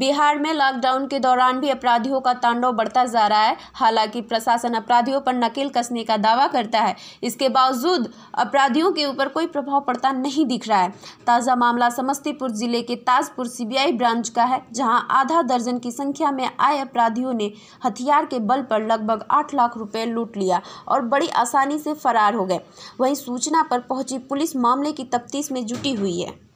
बिहार में लॉकडाउन के दौरान भी अपराधियों का तांडव बढ़ता जा रहा है। हालाँकि प्रशासन अपराधियों पर नकेल कसने का दावा करता है। इसके बावजूद अपराधियों के ऊपर कोई प्रभाव पड़ता नहीं दिख रहा है। ताज़ा मामला समस्तीपुर ज़िले के ताजपुर सीबीआई ब्रांच का है, जहाँ आधा दर्जन की संख्या में आए अपराधियों ने हथियार के बल पर लगभग आठ लाख रुपए लूट लिया और बड़ी आसानी से फरार हो गए। वहीं सूचना पर पहुँची पुलिस मामले की तफ्तीश में जुटी हुई है।